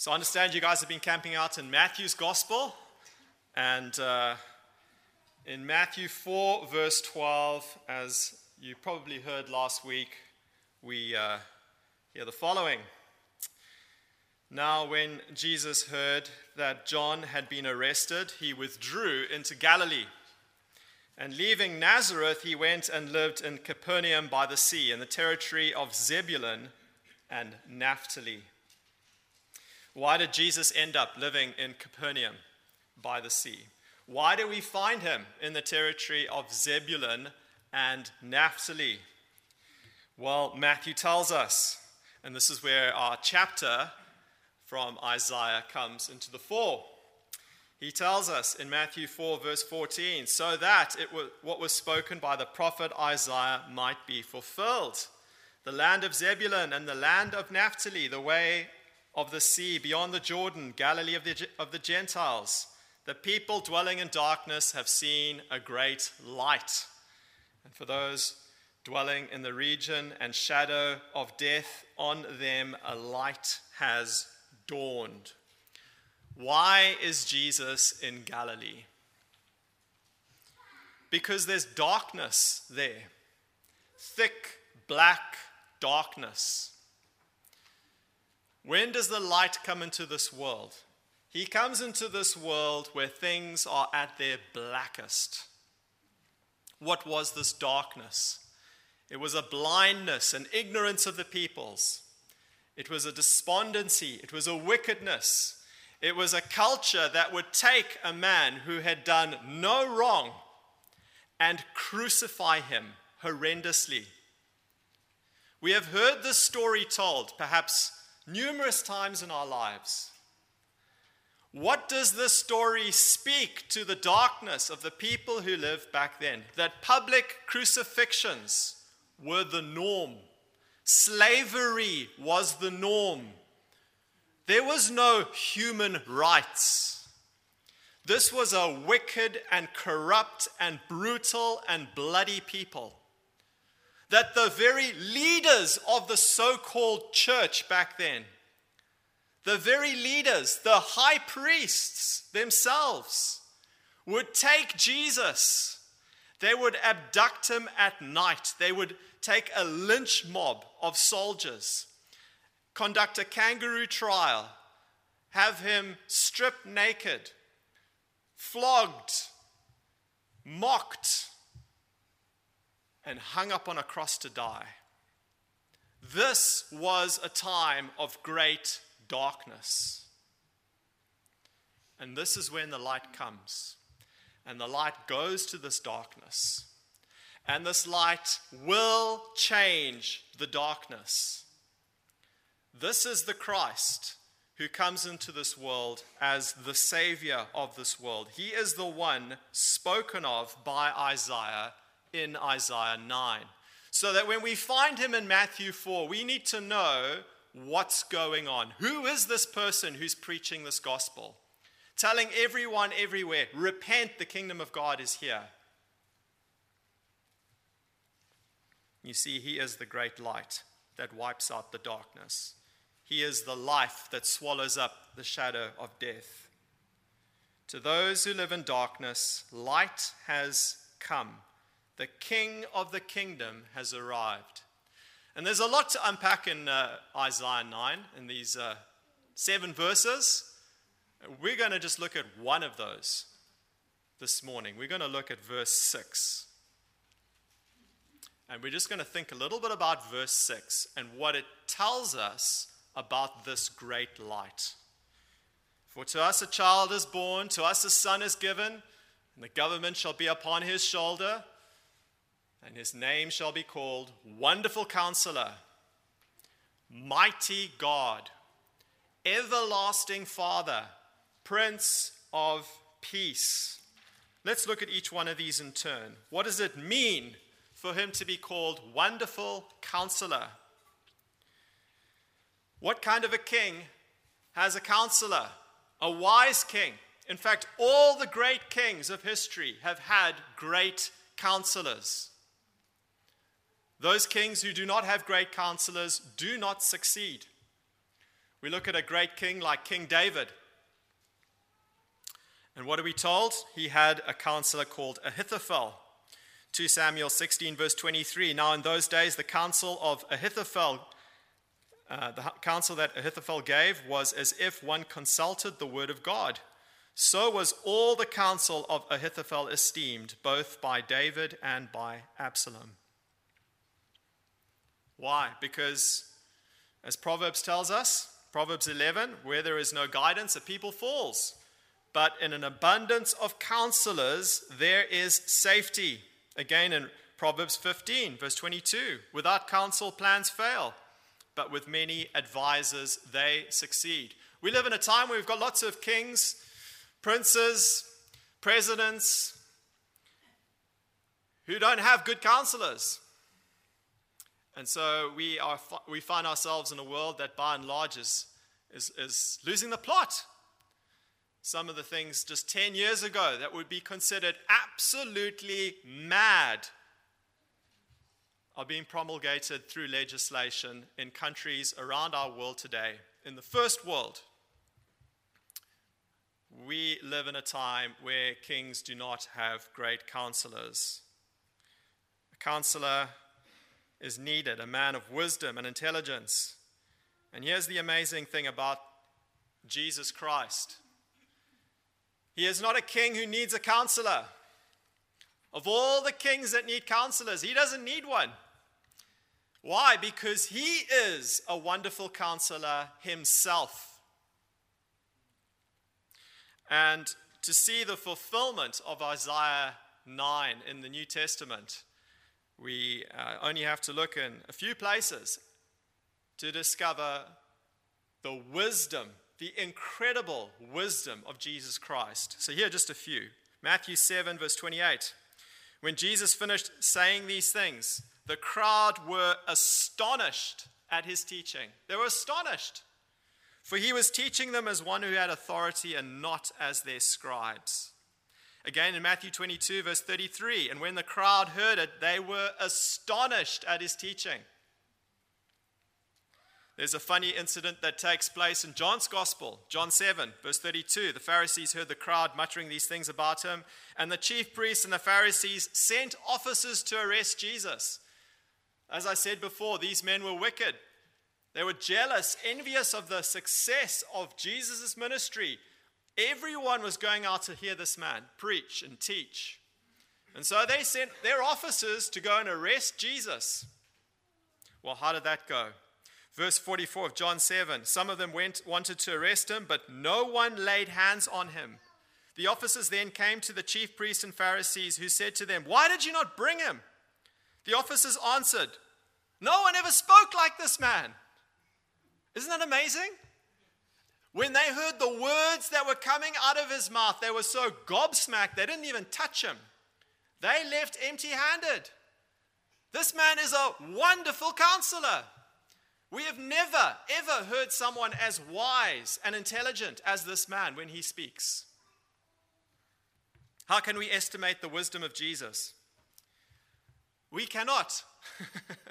So I understand you guys have been camping out in Matthew's Gospel. And uh, in Matthew 4, verse 12, as you probably heard last week, we uh, hear the following. Now, when Jesus heard that John had been arrested, he withdrew into Galilee. And leaving Nazareth, he went and lived in Capernaum by the sea, in the territory of Zebulun and Naphtali why did Jesus end up living in Capernaum by the sea? Why do we find him in the territory of Zebulun and Naphtali? Well, Matthew tells us, and this is where our chapter from Isaiah comes into the fore. He tells us in Matthew 4, verse 14, so that it was, what was spoken by the prophet Isaiah might be fulfilled. The land of Zebulun and the land of Naphtali, the way of the sea, beyond the Jordan, Galilee of the, of the Gentiles. The people dwelling in darkness have seen a great light. And for those dwelling in the region and shadow of death, on them a light has dawned. Why is Jesus in Galilee? Because there's darkness there, thick, black darkness. When does the light come into this world? He comes into this world where things are at their blackest. What was this darkness? It was a blindness and ignorance of the peoples. It was a despondency. It was a wickedness. It was a culture that would take a man who had done no wrong and crucify him horrendously. We have heard this story told, perhaps numerous times in our lives. What does this story speak to the darkness of the people who lived back then? That public crucifixions were the norm, slavery was the norm. There was no human rights. This was a wicked and corrupt and brutal and bloody people that the very leaders of the so called church back then, the very leaders, the high priests themselves, would take Jesus. They would abduct him at night. They would take a lynch mob of soldiers, conduct a kangaroo trial, have him stripped naked, flogged, mocked, and hung up on a cross to die. This was a time of great darkness. And this is when the light comes. And the light goes to this darkness. And this light will change the darkness. This is the Christ who comes into this world as the Savior of this world. He is the one spoken of by Isaiah in Isaiah 9. So that when we find him in Matthew 4, we need to know what's going on. Who is this person who's preaching this gospel? Telling everyone everywhere, repent, the kingdom of God is here. You see, he is the great light that wipes out the darkness. He is the life that swallows up the shadow of death. To those who live in darkness, light has come. The King of the kingdom has arrived. And there's a lot to unpack in uh, Isaiah 9 in these uh, seven verses. We're going to just look at one of those this morning. We're going to look at verse 6. And we're just going to think a little bit about verse 6 and what it tells us about this great light. For to us a child is born, to us a son is given, and the government shall be upon his shoulder and his name shall be called Wonderful Counselor, Mighty God, Everlasting Father, Prince of Peace. Let's look at each one of these in turn. What does it mean for him to be called Wonderful Counselor? What kind of a king has a counselor? A wise king. In fact, all the great kings of history have had great counselors. Those kings who do not have great counselors do not succeed. We look at a great king like King David. And what are we told? He had a counselor called Ahithophel. 2 Samuel 16, verse 23. Now, in those days, the counsel of Ahithophel, uh, the counsel that Ahithophel gave, was as if one consulted the word of God. So was all the counsel of Ahithophel esteemed, both by David and by Absalom. Why? Because, as Proverbs tells us, Proverbs 11, where there is no guidance, a people falls. But in an abundance of counselors, there is safety. Again, in Proverbs 15, verse 22, without counsel, plans fail, but with many advisors, they succeed. We live in a time where we've got lots of kings princes, presidents who don't have good counselors. And so we, are, we find ourselves in a world that by and large is, is, is losing the plot. Some of the things just 10 years ago that would be considered absolutely mad are being promulgated through legislation in countries around our world today. In the first world, we live in a time where kings do not have great counselors. A counselor is needed, a man of wisdom and intelligence. And here's the amazing thing about Jesus Christ He is not a king who needs a counselor. Of all the kings that need counselors, he doesn't need one. Why? Because he is a wonderful counselor himself and to see the fulfillment of Isaiah 9 in the New Testament, we uh, only have to look in a few places to discover the wisdom, the incredible wisdom of Jesus Christ. So, here are just a few Matthew 7, verse 28. When Jesus finished saying these things, the crowd were astonished at his teaching. They were astonished. For he was teaching them as one who had authority and not as their scribes. Again in Matthew 22, verse 33, and when the crowd heard it, they were astonished at his teaching. There's a funny incident that takes place in John's Gospel, John 7, verse 32. The Pharisees heard the crowd muttering these things about him, and the chief priests and the Pharisees sent officers to arrest Jesus. As I said before, these men were wicked. They were jealous, envious of the success of Jesus' ministry. Everyone was going out to hear this man preach and teach. And so they sent their officers to go and arrest Jesus. Well, how did that go? Verse 44 of John 7 Some of them went, wanted to arrest him, but no one laid hands on him. The officers then came to the chief priests and Pharisees, who said to them, Why did you not bring him? The officers answered, No one ever spoke like this man. Isn't that amazing? When they heard the words that were coming out of his mouth, they were so gobsmacked, they didn't even touch him. They left empty handed. This man is a wonderful counselor. We have never, ever heard someone as wise and intelligent as this man when he speaks. How can we estimate the wisdom of Jesus? We cannot.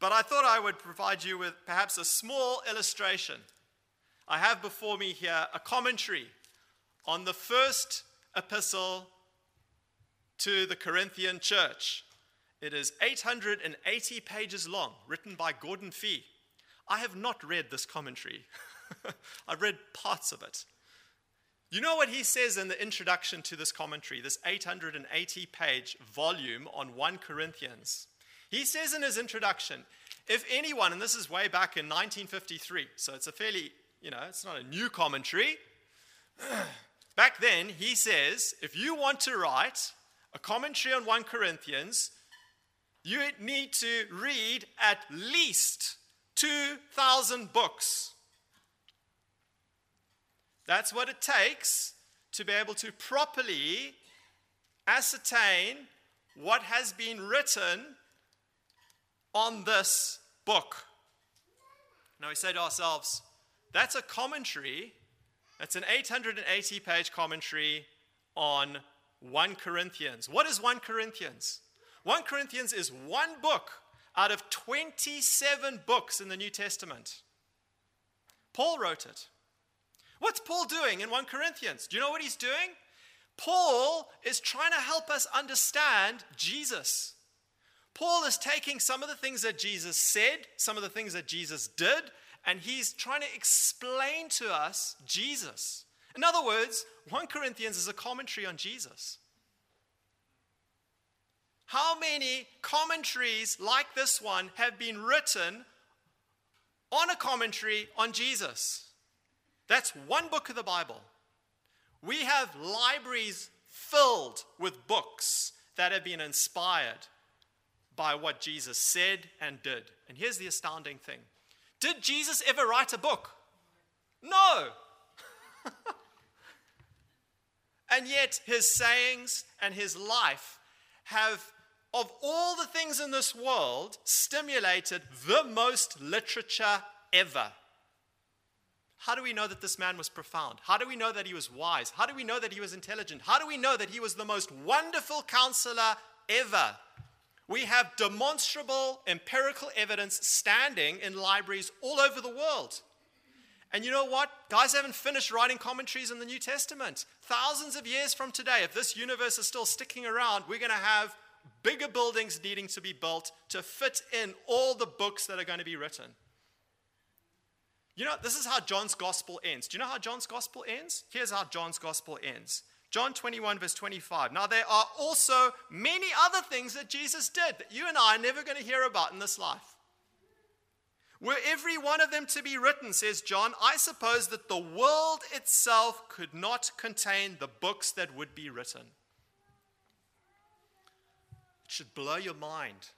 But I thought I would provide you with perhaps a small illustration. I have before me here a commentary on the first epistle to the Corinthian church. It is 880 pages long, written by Gordon Fee. I have not read this commentary, I've read parts of it. You know what he says in the introduction to this commentary, this 880 page volume on 1 Corinthians? He says in his introduction, if anyone, and this is way back in 1953, so it's a fairly, you know, it's not a new commentary. back then, he says, if you want to write a commentary on 1 Corinthians, you need to read at least 2,000 books. That's what it takes to be able to properly ascertain what has been written on this book. Now we say to ourselves, that's a commentary, that's an 880 page commentary on 1 Corinthians. What is 1 Corinthians? 1 Corinthians is one book out of 27 books in the New Testament. Paul wrote it. What's Paul doing in 1 Corinthians? Do you know what he's doing? Paul is trying to help us understand Jesus. Paul is taking some of the things that Jesus said, some of the things that Jesus did, and he's trying to explain to us Jesus. In other words, 1 Corinthians is a commentary on Jesus. How many commentaries like this one have been written on a commentary on Jesus? That's one book of the Bible. We have libraries filled with books that have been inspired by what Jesus said and did. And here's the astounding thing Did Jesus ever write a book? No. and yet, his sayings and his life have, of all the things in this world, stimulated the most literature ever. How do we know that this man was profound? How do we know that he was wise? How do we know that he was intelligent? How do we know that he was the most wonderful counselor ever? We have demonstrable empirical evidence standing in libraries all over the world. And you know what? Guys haven't finished writing commentaries in the New Testament. Thousands of years from today, if this universe is still sticking around, we're going to have bigger buildings needing to be built to fit in all the books that are going to be written. You know, this is how John's gospel ends. Do you know how John's gospel ends? Here's how John's gospel ends. John 21, verse 25. Now, there are also many other things that Jesus did that you and I are never going to hear about in this life. Were every one of them to be written, says John, I suppose that the world itself could not contain the books that would be written. It should blow your mind.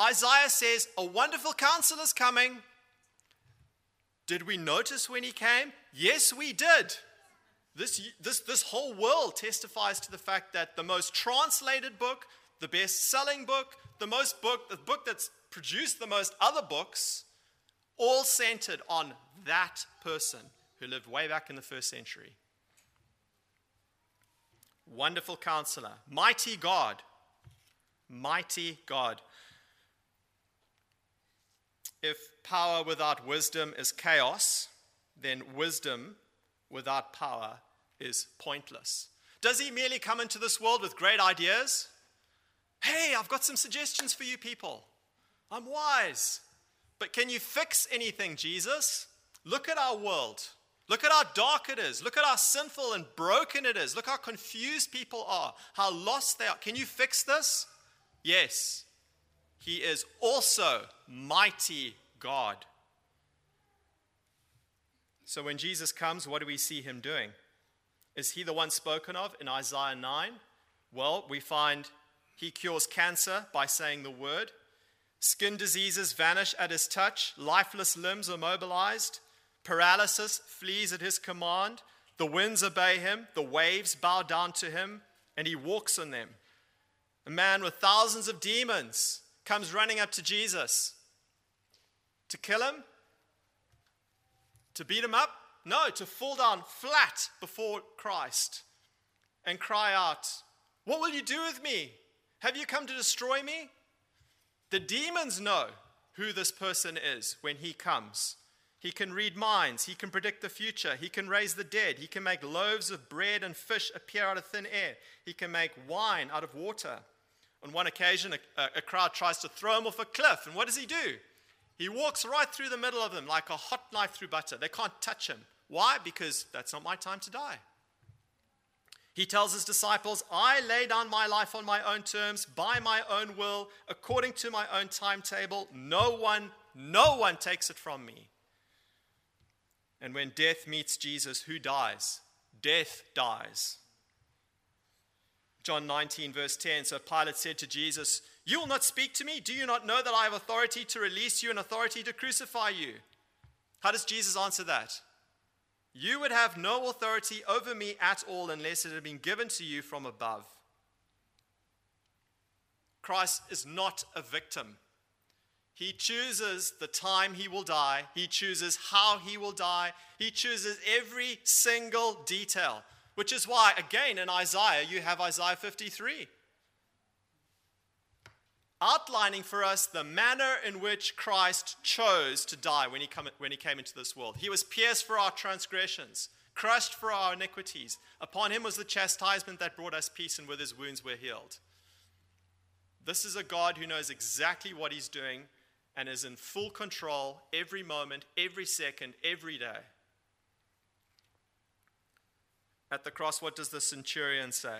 Isaiah says, A wonderful counselor is coming. Did we notice when he came? Yes, we did. This, this, this whole world testifies to the fact that the most translated book, the best selling book, the most book, the book that's produced the most other books, all centered on that person who lived way back in the first century. Wonderful counselor, mighty God, mighty God. If power without wisdom is chaos, then wisdom without power is pointless. Does he merely come into this world with great ideas? Hey, I've got some suggestions for you people. I'm wise. But can you fix anything, Jesus? Look at our world. Look at how dark it is. Look at how sinful and broken it is. Look how confused people are, how lost they are. Can you fix this? Yes. He is also mighty God. So when Jesus comes, what do we see him doing? Is he the one spoken of in Isaiah 9? Well, we find he cures cancer by saying the word. Skin diseases vanish at his touch. Lifeless limbs are mobilized. Paralysis flees at his command. The winds obey him. The waves bow down to him, and he walks on them. A man with thousands of demons comes running up to Jesus to kill him, to beat him up. No, to fall down flat before Christ and cry out, What will you do with me? Have you come to destroy me? The demons know who this person is when he comes. He can read minds. He can predict the future. He can raise the dead. He can make loaves of bread and fish appear out of thin air. He can make wine out of water. On one occasion, a, a, crowd tries to throw him off a cliff, and what does he do? He walks right through the middle of them like a hot knife through butter. They can't touch him. Why? Because that's not my time to die. He tells his disciples, I lay down my life on my own terms, by my own will, according to my own timetable. No one, no one takes it from me. And when death meets Jesus, who dies? Death dies. John 19, verse 10. So Pilate said to Jesus, You will not speak to me? Do you not know that I have authority to release you and authority to crucify you? How does Jesus answer that? You would have no authority over me at all unless it had been given to you from above. Christ is not a victim. He chooses the time he will die. He chooses how he will die. He chooses every single detail. Which is why, again, in Isaiah, you have Isaiah 53. Outlining for us the manner in which Christ chose to die when he, come, when he came into this world. He was pierced for our transgressions, crushed for our iniquities. Upon him was the chastisement that brought us peace, and with his wounds we're healed. This is a God who knows exactly what he's doing and is in full control every moment, every second, every day. At the cross, what does the centurion say?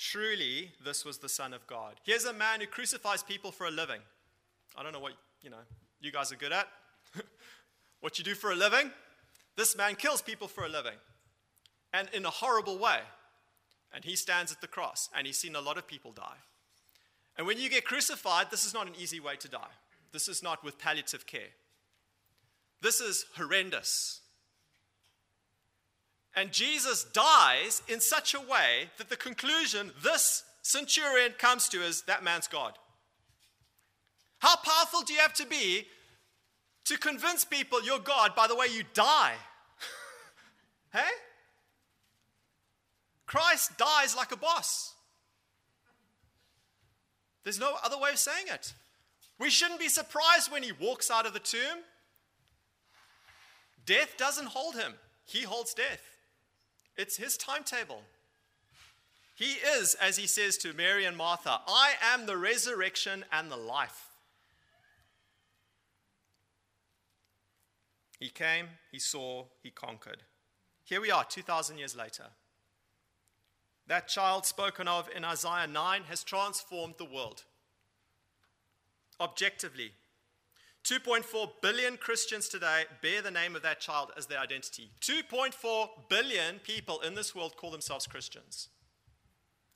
Truly, this was the Son of God. Here's a man who crucifies people for a living. I don't know what, you know, you guys are good at. what you do for a living. This man kills people for a living. And in a horrible way. And he stands at the cross and he's seen a lot of people die. And when you get crucified, this is not an easy way to die. This is not with palliative care. This is horrendous. And Jesus dies in such a way that the conclusion this centurion comes to is that man's God. How powerful do you have to be to convince people you're God by the way you die? hey? Christ dies like a boss. There's no other way of saying it. We shouldn't be surprised when he walks out of the tomb. Death doesn't hold him, he holds death. It's his timetable. He is, as he says to Mary and Martha, I am the resurrection and the life. He came, he saw, he conquered. Here we are, 2,000 years later. That child spoken of in Isaiah 9 has transformed the world. Objectively, 2.4 billion Christians today bear the name of that child as their identity. 2.4 billion people in this world call themselves Christians.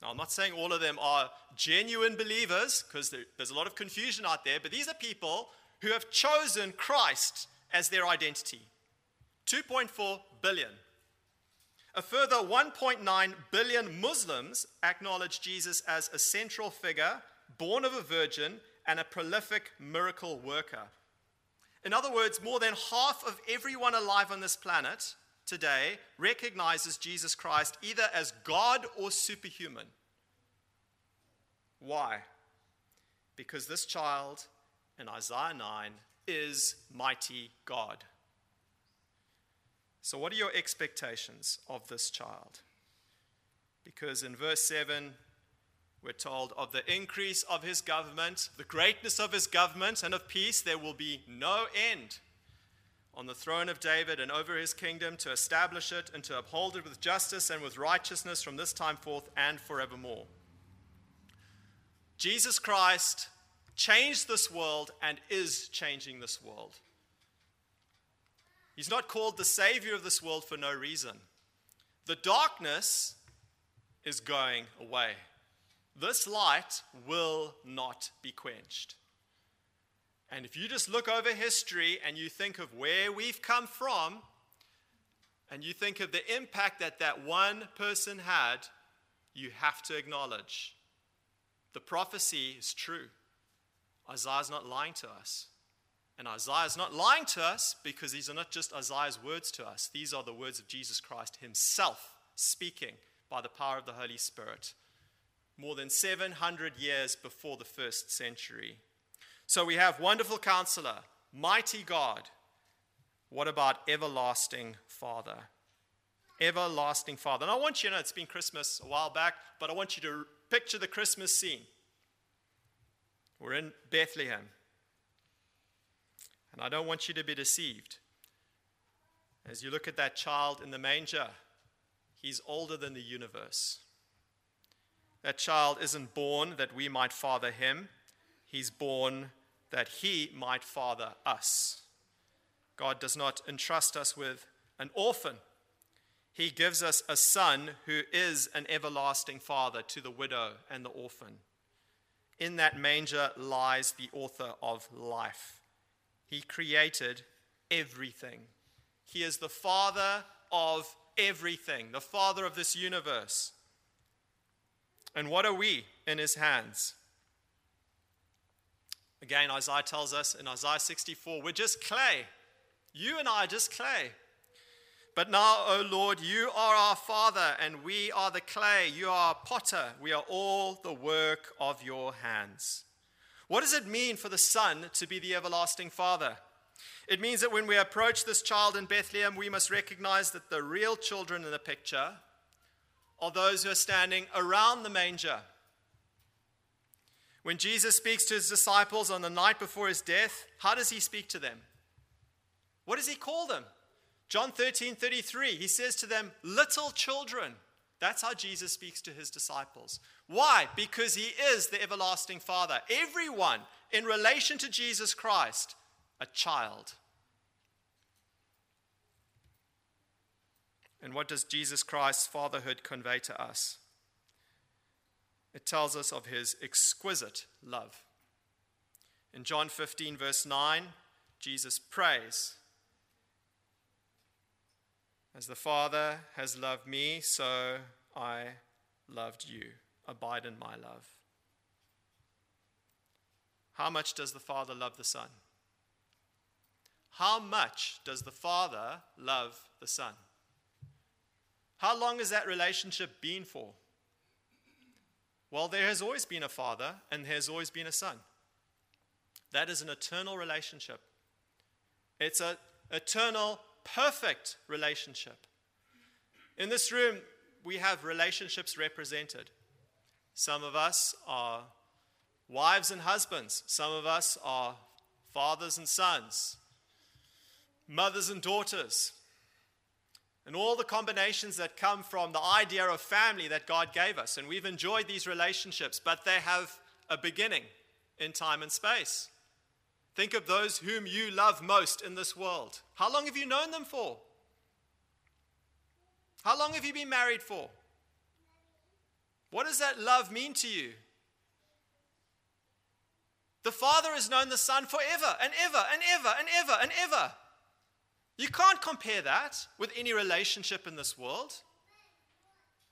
Now, I'm not saying all of them are genuine believers because there's a lot of confusion out there, but these are people who have chosen Christ as their identity. 2.4 billion. A further 1.9 billion Muslims acknowledge Jesus as a central figure, born of a virgin, and a prolific miracle worker. In other words, more than half of everyone alive on this planet today recognizes Jesus Christ either as God or superhuman. Why? Because this child in Isaiah 9 is mighty God. So, what are your expectations of this child? Because in verse 7, we're told of the increase of his government, the greatness of his government, and of peace there will be no end on the throne of David and over his kingdom to establish it and to uphold it with justice and with righteousness from this time forth and forevermore. Jesus Christ changed this world and is changing this world. He's not called the Savior of this world for no reason. The darkness is going away. This light will not be quenched. And if you just look over history and you think of where we've come from, and you think of the impact that that one person had, you have to acknowledge the prophecy is true. Isaiah's not lying to us. And Isaiah's not lying to us because these are not just Isaiah's words to us. These are the words of Jesus Christ himself speaking by the power of the Holy Spirit more than 700 years before the first century. So we have wonderful counselor, mighty God. What about everlasting Father? Everlasting Father. And I want you to know it's been Christmas a while back, but I want you to picture the Christmas scene. We're in Bethlehem. And I don't want you to be deceived. As you look at that child in the manger, he's older than the universe. That child isn't born that we might father him, he's born that he might father us. God does not entrust us with an orphan. He gives us a son who is an everlasting father to the widow and the orphan. In that manger lies the author of life. He created everything. He is the father of everything, the father of this universe. And what are we in his hands? Again, Isaiah tells us in Isaiah 64 we're just clay. You and I are just clay. But now, O Lord, you are our Father, and we are the clay. You are a potter. We are all the work of your hands. What does it mean for the Son to be the everlasting Father? It means that when we approach this child in Bethlehem, we must recognize that the real children in the picture are those who are standing around the manger. When Jesus speaks to his disciples on the night before his death, how does he speak to them? What does he call them? John 13 33, he says to them, Little children. That's how Jesus speaks to his disciples. Why? Because he is the everlasting Father. Everyone in relation to Jesus Christ, a child. And what does Jesus Christ's fatherhood convey to us? It tells us of his exquisite love. In John 15, verse 9, Jesus prays as the Father has loved me, so I loved you. Abide in my love. How much does the Father love the Son? How much does the Father love the Son? How long has that relationship been for? Well, there has always been a Father and there has always been a Son. That is an eternal relationship. It's an eternal perfect relationship. In this room, we have relationships represented. Some of us are wives and husbands, some of us are fathers and sons, mothers and daughters, and all the combinations that come from the idea of family that God gave us. And we've enjoyed these relationships, but they have a beginning in time and space. Think of those whom you love most in this world. How long have you known them for? How long have you been married for? What does that love mean to you? The Father has known the Son forever and ever and ever and ever and ever. You can't compare that with any relationship in this world.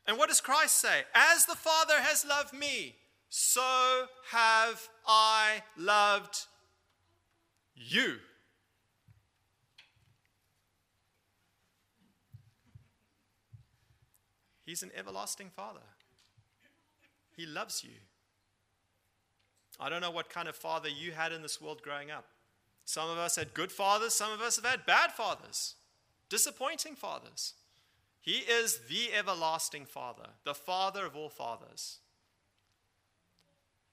And what does Christ say? As the Father has loved me, so have I loved you. He's an everlasting Father. He loves you. I don't know what kind of father you had in this world growing up. Some of us had good fathers, some of us have had bad fathers, disappointing fathers. He is the everlasting Father, the Father of all fathers.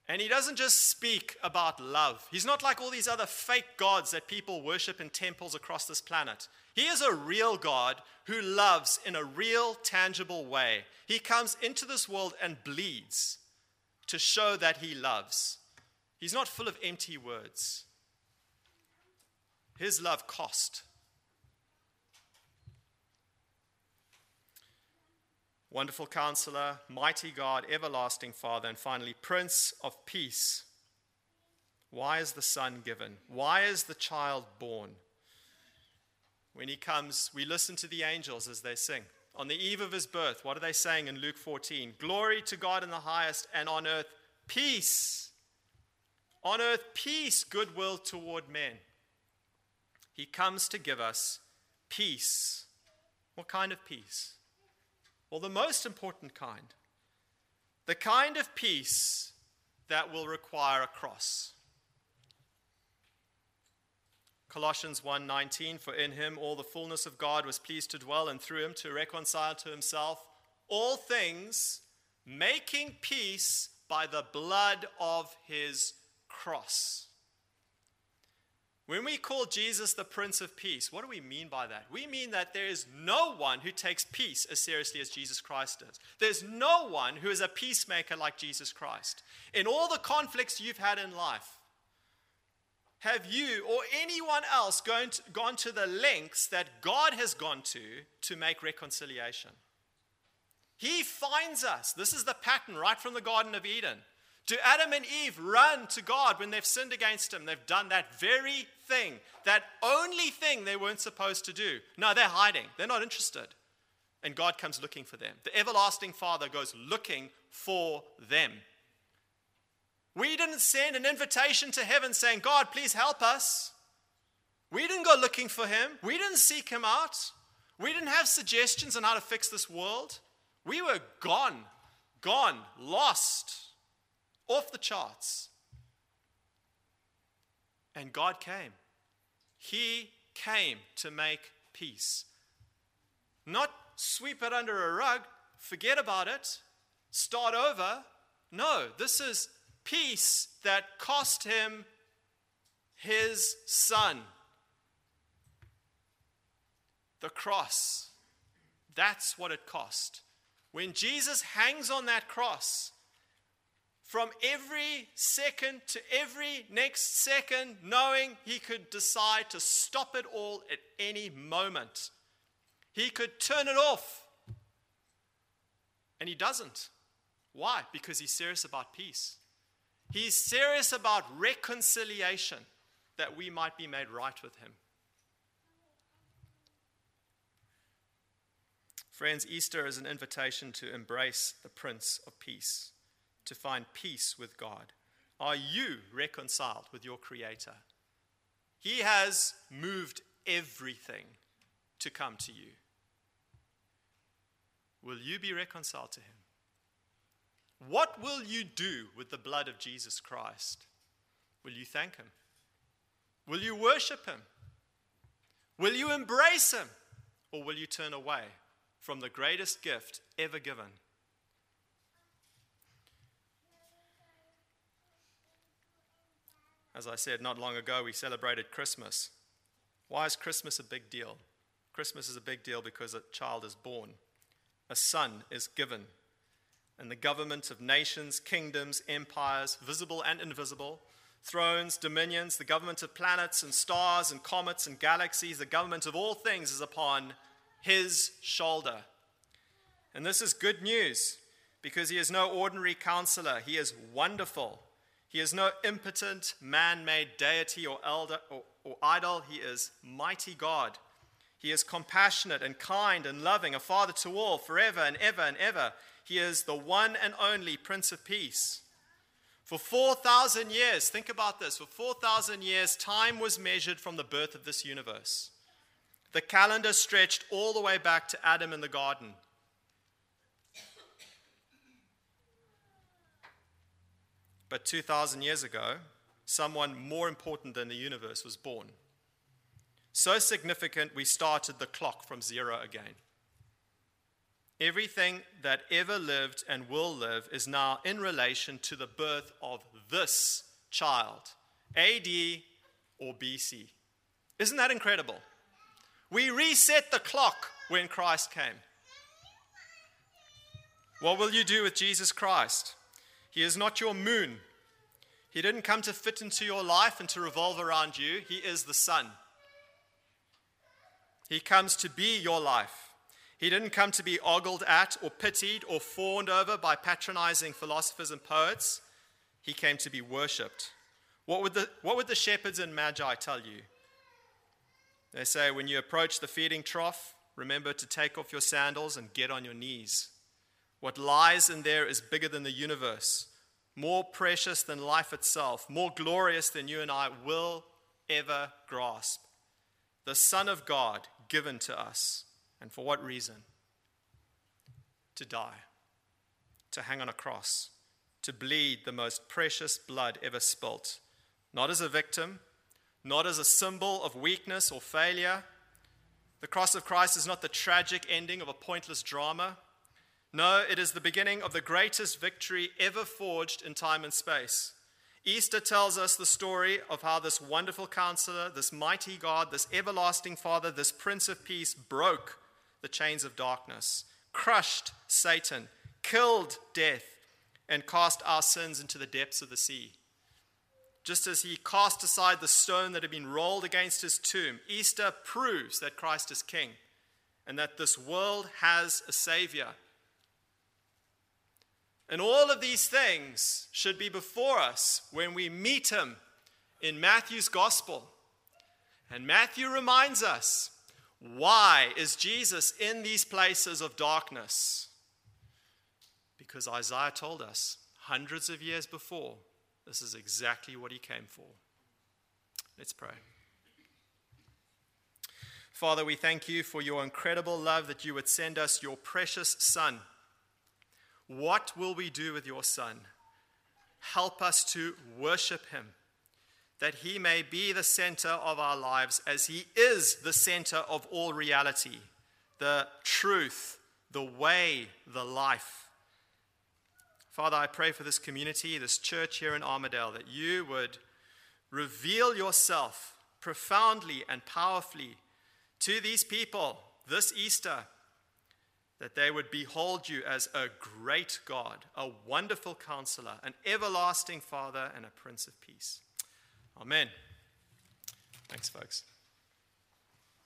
And he doesn't just speak about love. He's not like all these other fake gods that people worship in temples across this planet. He is a real God who loves in a real, tangible way. He comes into this world and bleeds to show that he loves. He's not full of empty words. His love cost. Wonderful counselor, mighty God, everlasting Father, and finally, Prince of Peace. Why is the Son given? Why is the child born? When he comes, we listen to the angels as they sing. On the eve of his birth, what are they saying in Luke 14? Glory to God in the highest, and on earth, peace. On earth, peace, goodwill toward men. He comes to give us peace. What kind of peace? Well, the most important kind. The kind of peace that will require a cross. Colossians 1:19 for in him all the fullness of God was pleased to dwell and through him to reconcile to himself all things making peace by the blood of his cross. When we call Jesus the Prince of Peace, what do we mean by that? We mean that there is no one who takes peace as seriously as Jesus Christ does. There's no one who is a peacemaker like Jesus Christ. In all the conflicts you've had in life, have you or anyone else gone to, gone to the lengths that God has gone to to make reconciliation? He finds us. This is the pattern right from the Garden of Eden. Do Adam and Eve run to God when they've sinned against Him? They've done that very thing, that only thing they weren't supposed to do. No, they're hiding. They're not interested. And God comes looking for them. The everlasting Father goes looking for them. We didn't send an invitation to heaven saying, God, please help us. We didn't go looking for Him, we didn't seek Him out. We didn't have suggestions on how to fix this world. We were gone, gone, lost, off the charts. And God came. He came to make peace. Not sweep it under a rug, forget about it, start over. No, this is peace that cost him his son. The cross. That's what it cost. When Jesus hangs on that cross, from every second to every next second, knowing he could decide to stop it all at any moment. He could turn it off. And he doesn't. Why? Because he's serious about peace. He's serious about reconciliation that we might be made right with him. Friends, Easter is an invitation to embrace the Prince of Peace to find peace with God? Are you reconciled with your Creator? He has moved everything to come to you. Will you be reconciled to Him? What will you do with the blood of Jesus Christ? Will you thank Him? Will you worship Him? Will you embrace Him? Or will you turn away from the greatest gift ever given? As I said not long ago, we celebrated Christmas. Why is Christmas a big deal? Christmas is a big deal because a child is born, a son is given, and the government of nations, kingdoms, empires, visible and invisible, thrones, dominions, the government of planets and stars and comets and galaxies, the government of all things is upon his shoulder. And this is good news because he is no ordinary counselor, he is wonderful. He is no impotent man made deity or, elder, or, or idol. He is mighty God. He is compassionate and kind and loving, a father to all, forever and ever and ever. He is the one and only Prince of Peace. For 4,000 years, think about this for 4,000 years, time was measured from the birth of this universe. The calendar stretched all the way back to Adam in the garden. But 2,000 years ago, someone more important than the universe was born. So significant, we started the clock from zero again. Everything that ever lived and will live is now in relation to the birth of this child, AD or BC. Isn't that incredible? We reset the clock when Christ came. What will you do with Jesus Christ? He is not your moon. He didn't come to fit into your life and to revolve around you. He is the sun. He comes to be your life. He didn't come to be ogled at or pitied or fawned over by patronizing philosophers and poets. He came to be worshipped. What would, the, what would the shepherds and magi tell you? They say, when you approach the feeding trough, remember to take off your sandals and get on your knees. What lies in there is bigger than the universe, more precious than life itself, more glorious than you and I will ever grasp. The Son of God given to us. And for what reason? To die, to hang on a cross, to bleed the most precious blood ever spilt, not as a victim, not as a symbol of weakness or failure. The cross of Christ is not the tragic ending of a pointless drama. No, it is the beginning of the greatest victory ever forged in time and space. Easter tells us the story of how this wonderful counselor, this mighty God, this everlasting Father, this Prince of Peace broke the chains of darkness, crushed Satan, killed death, and cast our sins into the depths of the sea. Just as he cast aside the stone that had been rolled against his tomb, Easter proves that Christ is king and that this world has a savior and all of these things should be before us when we meet him in Matthew's gospel. And Matthew reminds us why is Jesus in these places of darkness? Because Isaiah told us hundreds of years before, this is exactly what he came for. Let's pray. Father, we thank you for your incredible love that you would send us your precious Son. What will we do with your Son? Help us to worship him, that he may be the center of our lives as he is the center of all reality, the truth, the way, the life. Father, I pray for this community, this church here in Armadale, that you would reveal yourself profoundly and powerfully to these people this Easter, that they would behold you as a great God, a wonderful counselor, an everlasting Father, and a Prince of Peace. Amen. Thanks, folks.